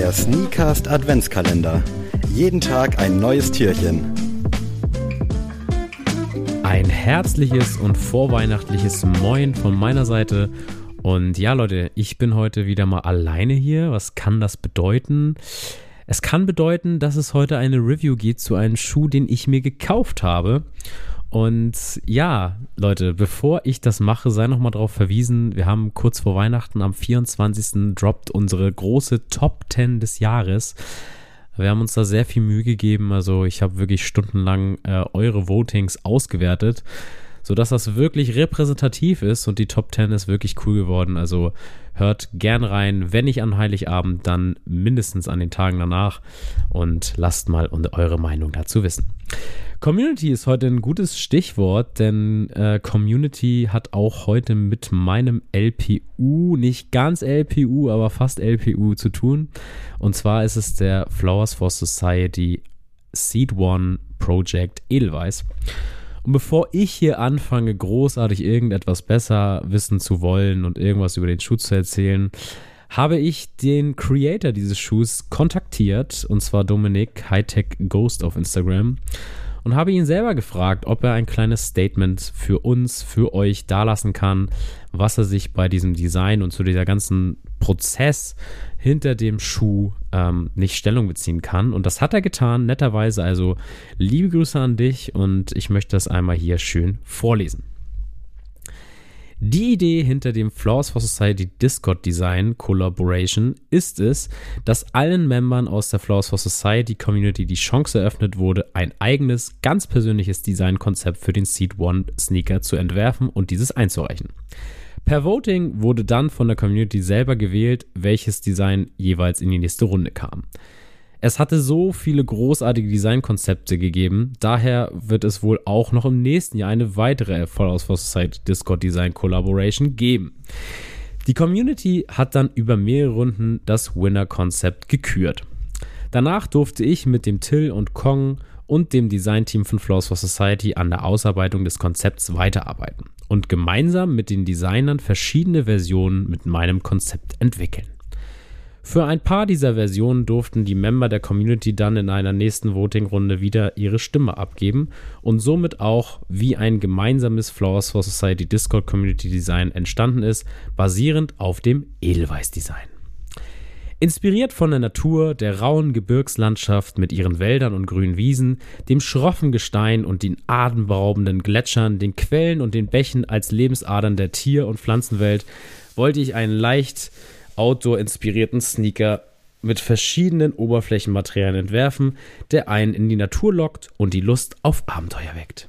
Der Sneakast Adventskalender. Jeden Tag ein neues Türchen. Ein herzliches und vorweihnachtliches Moin von meiner Seite. Und ja, Leute, ich bin heute wieder mal alleine hier. Was kann das bedeuten? Es kann bedeuten, dass es heute eine Review gibt zu einem Schuh, den ich mir gekauft habe. Und ja, Leute, bevor ich das mache, sei nochmal darauf verwiesen, wir haben kurz vor Weihnachten am 24. droppt unsere große Top 10 des Jahres. Wir haben uns da sehr viel Mühe gegeben. Also ich habe wirklich stundenlang äh, eure Votings ausgewertet, sodass das wirklich repräsentativ ist und die Top 10 ist wirklich cool geworden. Also hört gern rein, wenn nicht an Heiligabend, dann mindestens an den Tagen danach und lasst mal eure Meinung dazu wissen. Community ist heute ein gutes Stichwort, denn äh, Community hat auch heute mit meinem LPU, nicht ganz LPU, aber fast LPU zu tun. Und zwar ist es der Flowers for Society Seed One Project Edelweiss. Und bevor ich hier anfange, großartig irgendetwas besser wissen zu wollen und irgendwas über den Schuh zu erzählen, habe ich den Creator dieses Schuhs kontaktiert, und zwar Dominik Hightech Ghost auf Instagram und habe ihn selber gefragt, ob er ein kleines Statement für uns, für euch dalassen kann, was er sich bei diesem Design und zu dieser ganzen Prozess hinter dem Schuh ähm, nicht Stellung beziehen kann. Und das hat er getan, netterweise. Also liebe Grüße an dich und ich möchte das einmal hier schön vorlesen. Die Idee hinter dem Flaws for Society Discord Design Collaboration ist es, dass allen Membern aus der Flaws for Society Community die Chance eröffnet wurde, ein eigenes, ganz persönliches Designkonzept für den Seed One Sneaker zu entwerfen und dieses einzureichen. Per Voting wurde dann von der Community selber gewählt, welches Design jeweils in die nächste Runde kam. Es hatte so viele großartige Designkonzepte gegeben, daher wird es wohl auch noch im nächsten Jahr eine weitere Fallout for Society Discord Design Collaboration geben. Die Community hat dann über mehrere Runden das Winner-Konzept gekürt. Danach durfte ich mit dem Till und Kong und dem Designteam von Flaws for Society an der Ausarbeitung des Konzepts weiterarbeiten und gemeinsam mit den Designern verschiedene Versionen mit meinem Konzept entwickeln. Für ein paar dieser Versionen durften die Member der Community dann in einer nächsten Voting-Runde wieder ihre Stimme abgeben und somit auch, wie ein gemeinsames Flowers for Society Discord Community Design entstanden ist, basierend auf dem Edelweiß-Design. Inspiriert von der Natur, der rauen Gebirgslandschaft mit ihren Wäldern und grünen Wiesen, dem schroffen Gestein und den atemberaubenden Gletschern, den Quellen und den Bächen als Lebensadern der Tier- und Pflanzenwelt, wollte ich einen leicht Outdoor-inspirierten Sneaker mit verschiedenen Oberflächenmaterialien entwerfen, der einen in die Natur lockt und die Lust auf Abenteuer weckt.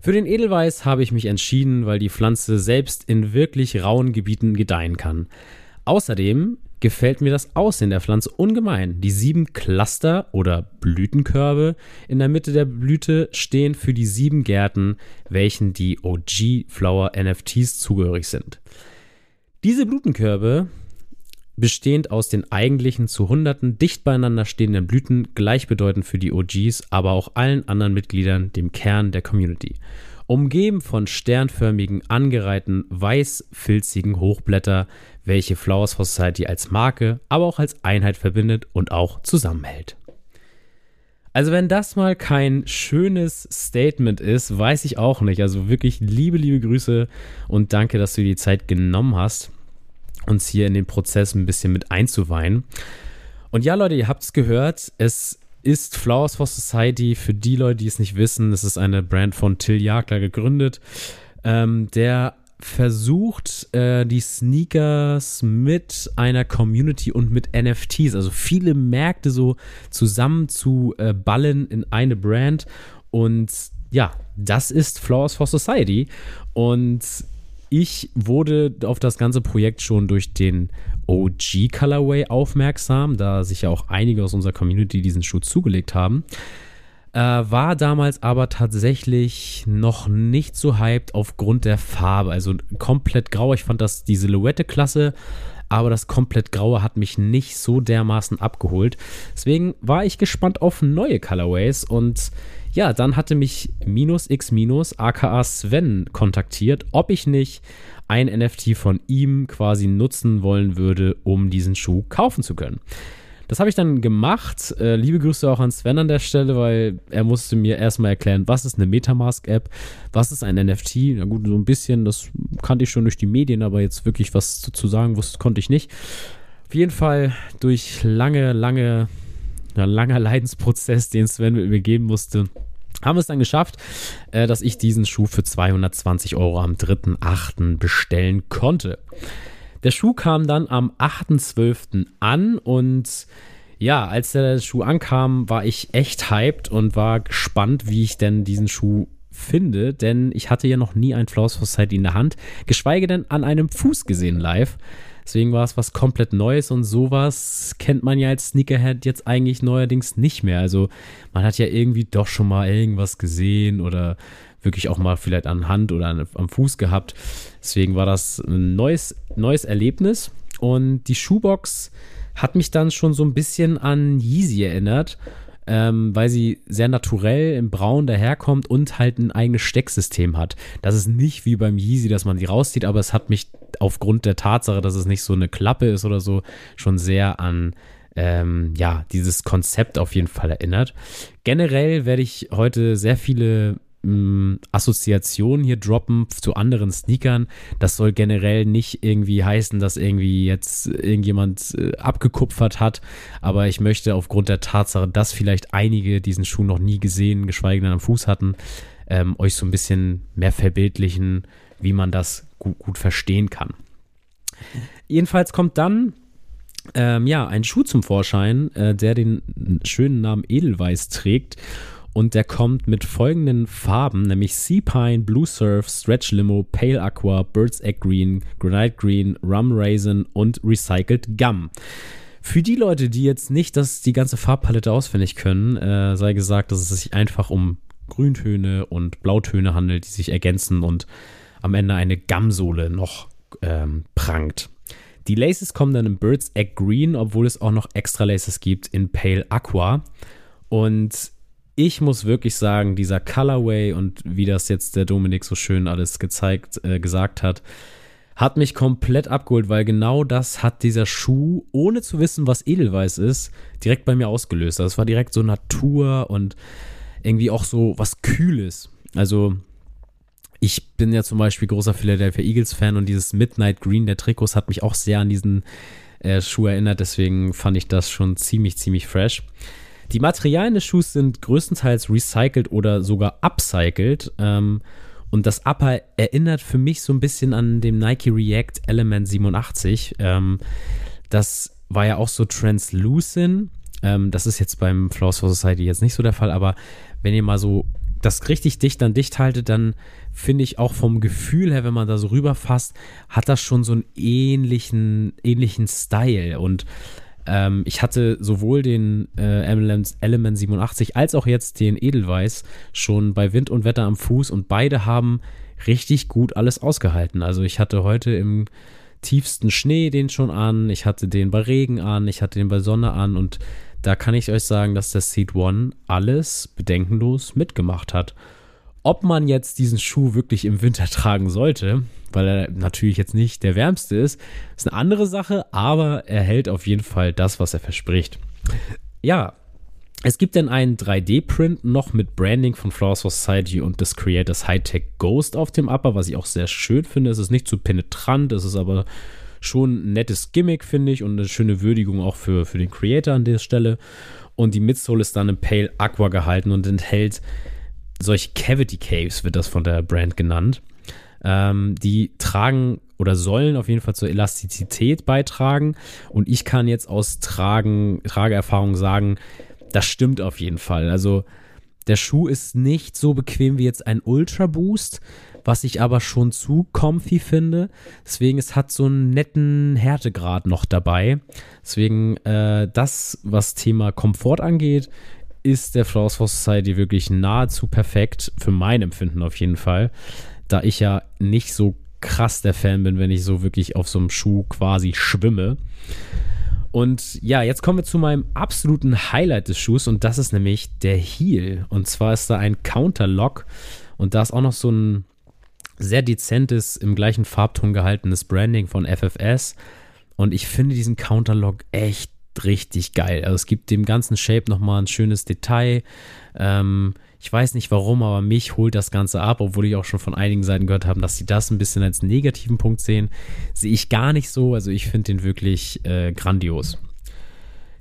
Für den Edelweiß habe ich mich entschieden, weil die Pflanze selbst in wirklich rauen Gebieten gedeihen kann. Außerdem gefällt mir das Aussehen der Pflanze ungemein. Die sieben Cluster oder Blütenkörbe in der Mitte der Blüte stehen für die sieben Gärten, welchen die OG Flower NFTs zugehörig sind. Diese Blütenkörbe, bestehend aus den eigentlichen zu Hunderten dicht beieinander stehenden Blüten, gleichbedeutend für die OGs, aber auch allen anderen Mitgliedern, dem Kern der Community. Umgeben von sternförmigen, angereihten, weiß-filzigen Hochblätter, welche Flowers for Society als Marke, aber auch als Einheit verbindet und auch zusammenhält. Also wenn das mal kein schönes Statement ist, weiß ich auch nicht. Also wirklich liebe, liebe Grüße und danke, dass du dir die Zeit genommen hast, uns hier in den Prozess ein bisschen mit einzuweihen. Und ja, Leute, ihr habt es gehört, es ist Flowers for Society. Für die Leute, die es nicht wissen, es ist eine Brand von Till Jagler gegründet, ähm, der versucht, äh, die Sneakers mit einer Community und mit NFTs, also viele Märkte so zusammen zu äh, ballen in eine Brand. Und ja, das ist Flowers for Society. Und ich wurde auf das ganze Projekt schon durch den OG Colorway aufmerksam, da sich ja auch einige aus unserer Community diesen Schuh zugelegt haben. Äh, war damals aber tatsächlich noch nicht so hyped aufgrund der Farbe. Also komplett grau. Ich fand das die Silhouette klasse, aber das komplett graue hat mich nicht so dermaßen abgeholt. Deswegen war ich gespannt auf neue Colorways und ja, dann hatte mich minus x minus aka Sven kontaktiert, ob ich nicht ein NFT von ihm quasi nutzen wollen würde, um diesen Schuh kaufen zu können. Das habe ich dann gemacht. Äh, liebe Grüße auch an Sven an der Stelle, weil er musste mir erstmal erklären, was ist eine Metamask-App, was ist ein NFT. Na gut, so ein bisschen, das kannte ich schon durch die Medien, aber jetzt wirklich was zu sagen wusste, konnte ich nicht. Auf jeden Fall durch lange, lange, ja, langer Leidensprozess, den Sven mir geben musste, haben wir es dann geschafft, äh, dass ich diesen Schuh für 220 Euro am 3.8. bestellen konnte. Der Schuh kam dann am 8.12. an und ja, als der Schuh ankam, war ich echt hyped und war gespannt, wie ich denn diesen Schuh finde, denn ich hatte ja noch nie ein Flaws Society in der Hand, geschweige denn an einem Fuß gesehen live. Deswegen war es was komplett Neues und sowas kennt man ja als Sneakerhead jetzt eigentlich neuerdings nicht mehr. Also man hat ja irgendwie doch schon mal irgendwas gesehen oder wirklich auch mal vielleicht an Hand oder an, am Fuß gehabt. Deswegen war das ein neues, neues Erlebnis und die Schuhbox hat mich dann schon so ein bisschen an Yeezy erinnert ähm, weil sie sehr naturell im Braun daherkommt und halt ein eigenes Stecksystem hat. Das ist nicht wie beim Yeezy, dass man sie rauszieht, aber es hat mich aufgrund der Tatsache, dass es nicht so eine Klappe ist oder so, schon sehr an ähm, ja, dieses Konzept auf jeden Fall erinnert. Generell werde ich heute sehr viele ähm, Assoziationen hier droppen zu anderen Sneakern. Das soll generell nicht irgendwie heißen, dass irgendwie jetzt irgendjemand äh, abgekupfert hat, aber ich möchte aufgrund der Tatsache, dass vielleicht einige diesen Schuh noch nie gesehen, geschweige denn am Fuß hatten, ähm, euch so ein bisschen mehr verbildlichen, wie man das gut, gut verstehen kann. Jedenfalls kommt dann ähm, ja ein Schuh zum Vorschein, äh, der den schönen Namen Edelweiß trägt und der kommt mit folgenden Farben, nämlich Sea Pine, Blue Surf, Stretch Limo, Pale Aqua, Bird's Egg Green, Granite Green, Rum Raisin und Recycled Gum. Für die Leute, die jetzt nicht das, die ganze Farbpalette auswendig können, äh, sei gesagt, dass es sich einfach um Grüntöne und Blautöne handelt, die sich ergänzen und am Ende eine Gamsohle noch ähm, prangt. Die Laces kommen dann in Bird's Egg Green, obwohl es auch noch extra Laces gibt in Pale Aqua. Und ich muss wirklich sagen, dieser Colorway und wie das jetzt der Dominik so schön alles gezeigt, äh, gesagt hat, hat mich komplett abgeholt, weil genau das hat dieser Schuh, ohne zu wissen, was Edelweiß ist, direkt bei mir ausgelöst. Das war direkt so Natur und irgendwie auch so was Kühles. Also, ich bin ja zum Beispiel großer Philadelphia Eagles-Fan und dieses Midnight Green der Trikots hat mich auch sehr an diesen äh, Schuh erinnert. Deswegen fand ich das schon ziemlich, ziemlich fresh. Die Materialien des Schuhs sind größtenteils recycelt oder sogar upcycled. Ähm, und das Upper erinnert für mich so ein bisschen an den Nike React Element 87. Ähm, das war ja auch so translucent. Ähm, das ist jetzt beim Flaws for Society jetzt nicht so der Fall, aber wenn ihr mal so das richtig dicht an dicht haltet, dann finde ich auch vom Gefühl her, wenn man da so rüberfasst, hat das schon so einen ähnlichen, ähnlichen Style. Und ähm, ich hatte sowohl den äh, Element, Element 87 als auch jetzt den Edelweiß schon bei Wind und Wetter am Fuß und beide haben richtig gut alles ausgehalten. Also ich hatte heute im tiefsten Schnee den schon an, ich hatte den bei Regen an, ich hatte den bei Sonne an und da kann ich euch sagen, dass der Seed One alles bedenkenlos mitgemacht hat. Ob man jetzt diesen Schuh wirklich im Winter tragen sollte, weil er natürlich jetzt nicht der wärmste ist, ist eine andere Sache, aber er hält auf jeden Fall das, was er verspricht. Ja, es gibt dann einen 3D-Print noch mit Branding von Flaws Society und des Creators Hightech Ghost auf dem Upper, was ich auch sehr schön finde. Es ist nicht zu penetrant, es ist aber schon ein nettes Gimmick, finde ich, und eine schöne Würdigung auch für, für den Creator an der Stelle. Und die Midsole ist dann in Pale Aqua gehalten und enthält solche Cavity Caves, wird das von der Brand genannt. Ähm, die tragen oder sollen auf jeden Fall zur Elastizität beitragen. Und ich kann jetzt aus Tragen, Trageerfahrung sagen, das stimmt auf jeden Fall. Also der Schuh ist nicht so bequem wie jetzt ein Ultra Boost, was ich aber schon zu comfy finde. Deswegen, es hat so einen netten Härtegrad noch dabei. Deswegen, äh, das, was Thema Komfort angeht, ist der Flaws for Society wirklich nahezu perfekt, für mein Empfinden auf jeden Fall, da ich ja nicht so krass der Fan bin, wenn ich so wirklich auf so einem Schuh quasi schwimme. Und ja, jetzt kommen wir zu meinem absoluten Highlight des Schuhs und das ist nämlich der Heel. Und zwar ist da ein Counterlock und da ist auch noch so ein sehr dezentes, im gleichen Farbton gehaltenes Branding von FFS. Und ich finde diesen Counterlock echt richtig geil. Also es gibt dem ganzen Shape nochmal ein schönes Detail. Ähm, ich weiß nicht warum, aber mich holt das Ganze ab, obwohl ich auch schon von einigen Seiten gehört habe, dass sie das ein bisschen als negativen Punkt sehen. Sehe ich gar nicht so. Also ich finde den wirklich äh, grandios.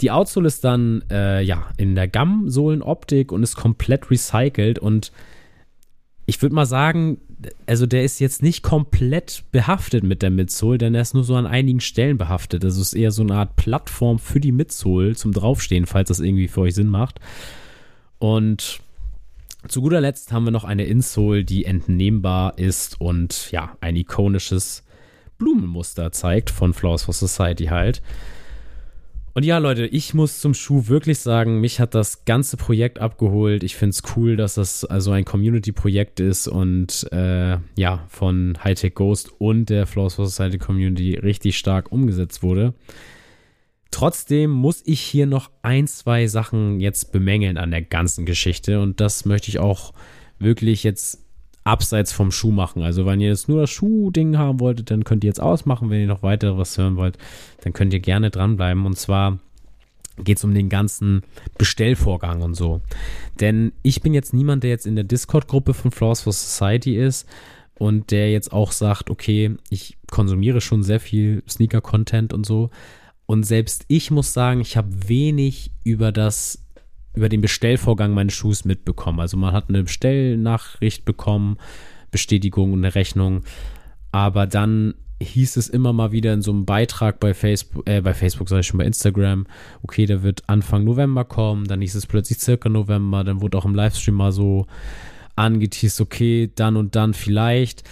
Die Outsole ist dann äh, ja in der Gammsohlenoptik und ist komplett recycelt und ich würde mal sagen, also der ist jetzt nicht komplett behaftet mit der Midsole, denn er ist nur so an einigen Stellen behaftet. Also es ist eher so eine Art Plattform für die Midsole zum Draufstehen, falls das irgendwie für euch Sinn macht. Und zu guter Letzt haben wir noch eine Insole, die entnehmbar ist und ja, ein ikonisches Blumenmuster zeigt von Flowers for Society halt. Und ja, Leute, ich muss zum Schuh wirklich sagen, mich hat das ganze Projekt abgeholt. Ich finde es cool, dass das also ein Community-Projekt ist und äh, ja, von Hightech Ghost und der Flows for Society Community richtig stark umgesetzt wurde. Trotzdem muss ich hier noch ein, zwei Sachen jetzt bemängeln an der ganzen Geschichte und das möchte ich auch wirklich jetzt abseits vom Schuh machen. Also wenn ihr jetzt nur das Schuh-Ding haben wolltet, dann könnt ihr jetzt ausmachen. Wenn ihr noch weiter was hören wollt, dann könnt ihr gerne dranbleiben. Und zwar geht es um den ganzen Bestellvorgang und so. Denn ich bin jetzt niemand, der jetzt in der Discord-Gruppe von Flaws for Society ist und der jetzt auch sagt, okay, ich konsumiere schon sehr viel Sneaker-Content und so. Und selbst ich muss sagen, ich habe wenig über das über den Bestellvorgang meines Schuhs mitbekommen. Also man hat eine Bestellnachricht bekommen, Bestätigung und eine Rechnung, aber dann hieß es immer mal wieder in so einem Beitrag bei Facebook, äh, bei Facebook sage ich schon, bei Instagram, okay, der wird Anfang November kommen, dann hieß es plötzlich circa November, dann wurde auch im Livestream mal so angeteased, okay, dann und dann vielleicht.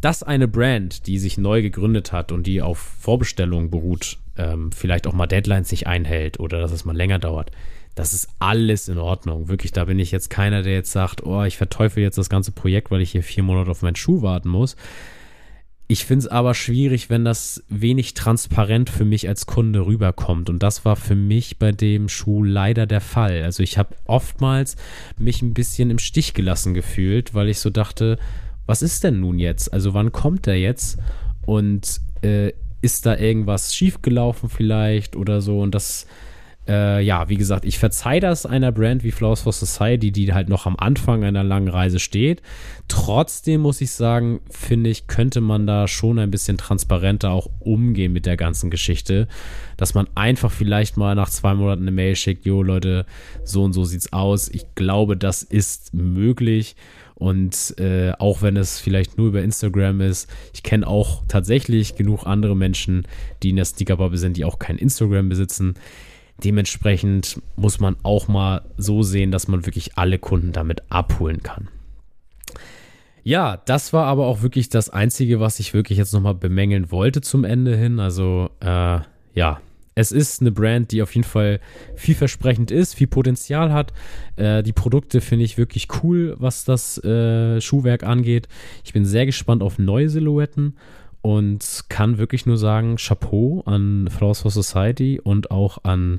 Dass eine Brand, die sich neu gegründet hat und die auf Vorbestellungen beruht, ähm, vielleicht auch mal Deadlines nicht einhält oder dass es mal länger dauert, das ist alles in Ordnung. Wirklich, da bin ich jetzt keiner, der jetzt sagt, oh, ich verteufel jetzt das ganze Projekt, weil ich hier vier Monate auf meinen Schuh warten muss. Ich finde es aber schwierig, wenn das wenig transparent für mich als Kunde rüberkommt. Und das war für mich bei dem Schuh leider der Fall. Also ich habe oftmals mich ein bisschen im Stich gelassen gefühlt, weil ich so dachte, was ist denn nun jetzt? Also wann kommt der jetzt? Und äh, ist da irgendwas schiefgelaufen vielleicht oder so? Und das äh, ja, wie gesagt, ich verzeihe das einer Brand wie Flowers for Society, die halt noch am Anfang einer langen Reise steht. Trotzdem muss ich sagen, finde ich, könnte man da schon ein bisschen transparenter auch umgehen mit der ganzen Geschichte. Dass man einfach vielleicht mal nach zwei Monaten eine Mail schickt, jo Leute, so und so sieht's aus. Ich glaube, das ist möglich. Und äh, auch wenn es vielleicht nur über Instagram ist, ich kenne auch tatsächlich genug andere Menschen, die in der Sneakerbubble sind, die auch kein Instagram besitzen Dementsprechend muss man auch mal so sehen, dass man wirklich alle Kunden damit abholen kann. Ja, das war aber auch wirklich das Einzige, was ich wirklich jetzt nochmal bemängeln wollte zum Ende hin. Also, äh, ja, es ist eine Brand, die auf jeden Fall vielversprechend ist, viel Potenzial hat. Äh, die Produkte finde ich wirklich cool, was das äh, Schuhwerk angeht. Ich bin sehr gespannt auf neue Silhouetten und kann wirklich nur sagen, Chapeau an Flowers for Society und auch an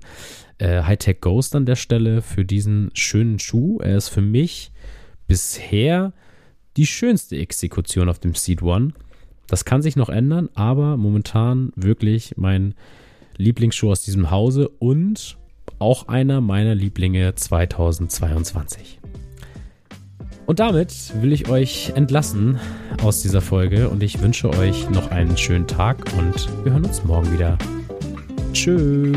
äh, Hightech Ghost an der Stelle für diesen schönen Schuh. Er ist für mich bisher die schönste Exekution auf dem Seed One. Das kann sich noch ändern, aber momentan wirklich mein Lieblingsschuh aus diesem Hause und auch einer meiner Lieblinge 2022. Und damit will ich euch entlassen aus dieser Folge und ich wünsche euch noch einen schönen Tag und wir hören uns morgen wieder. Tschüss.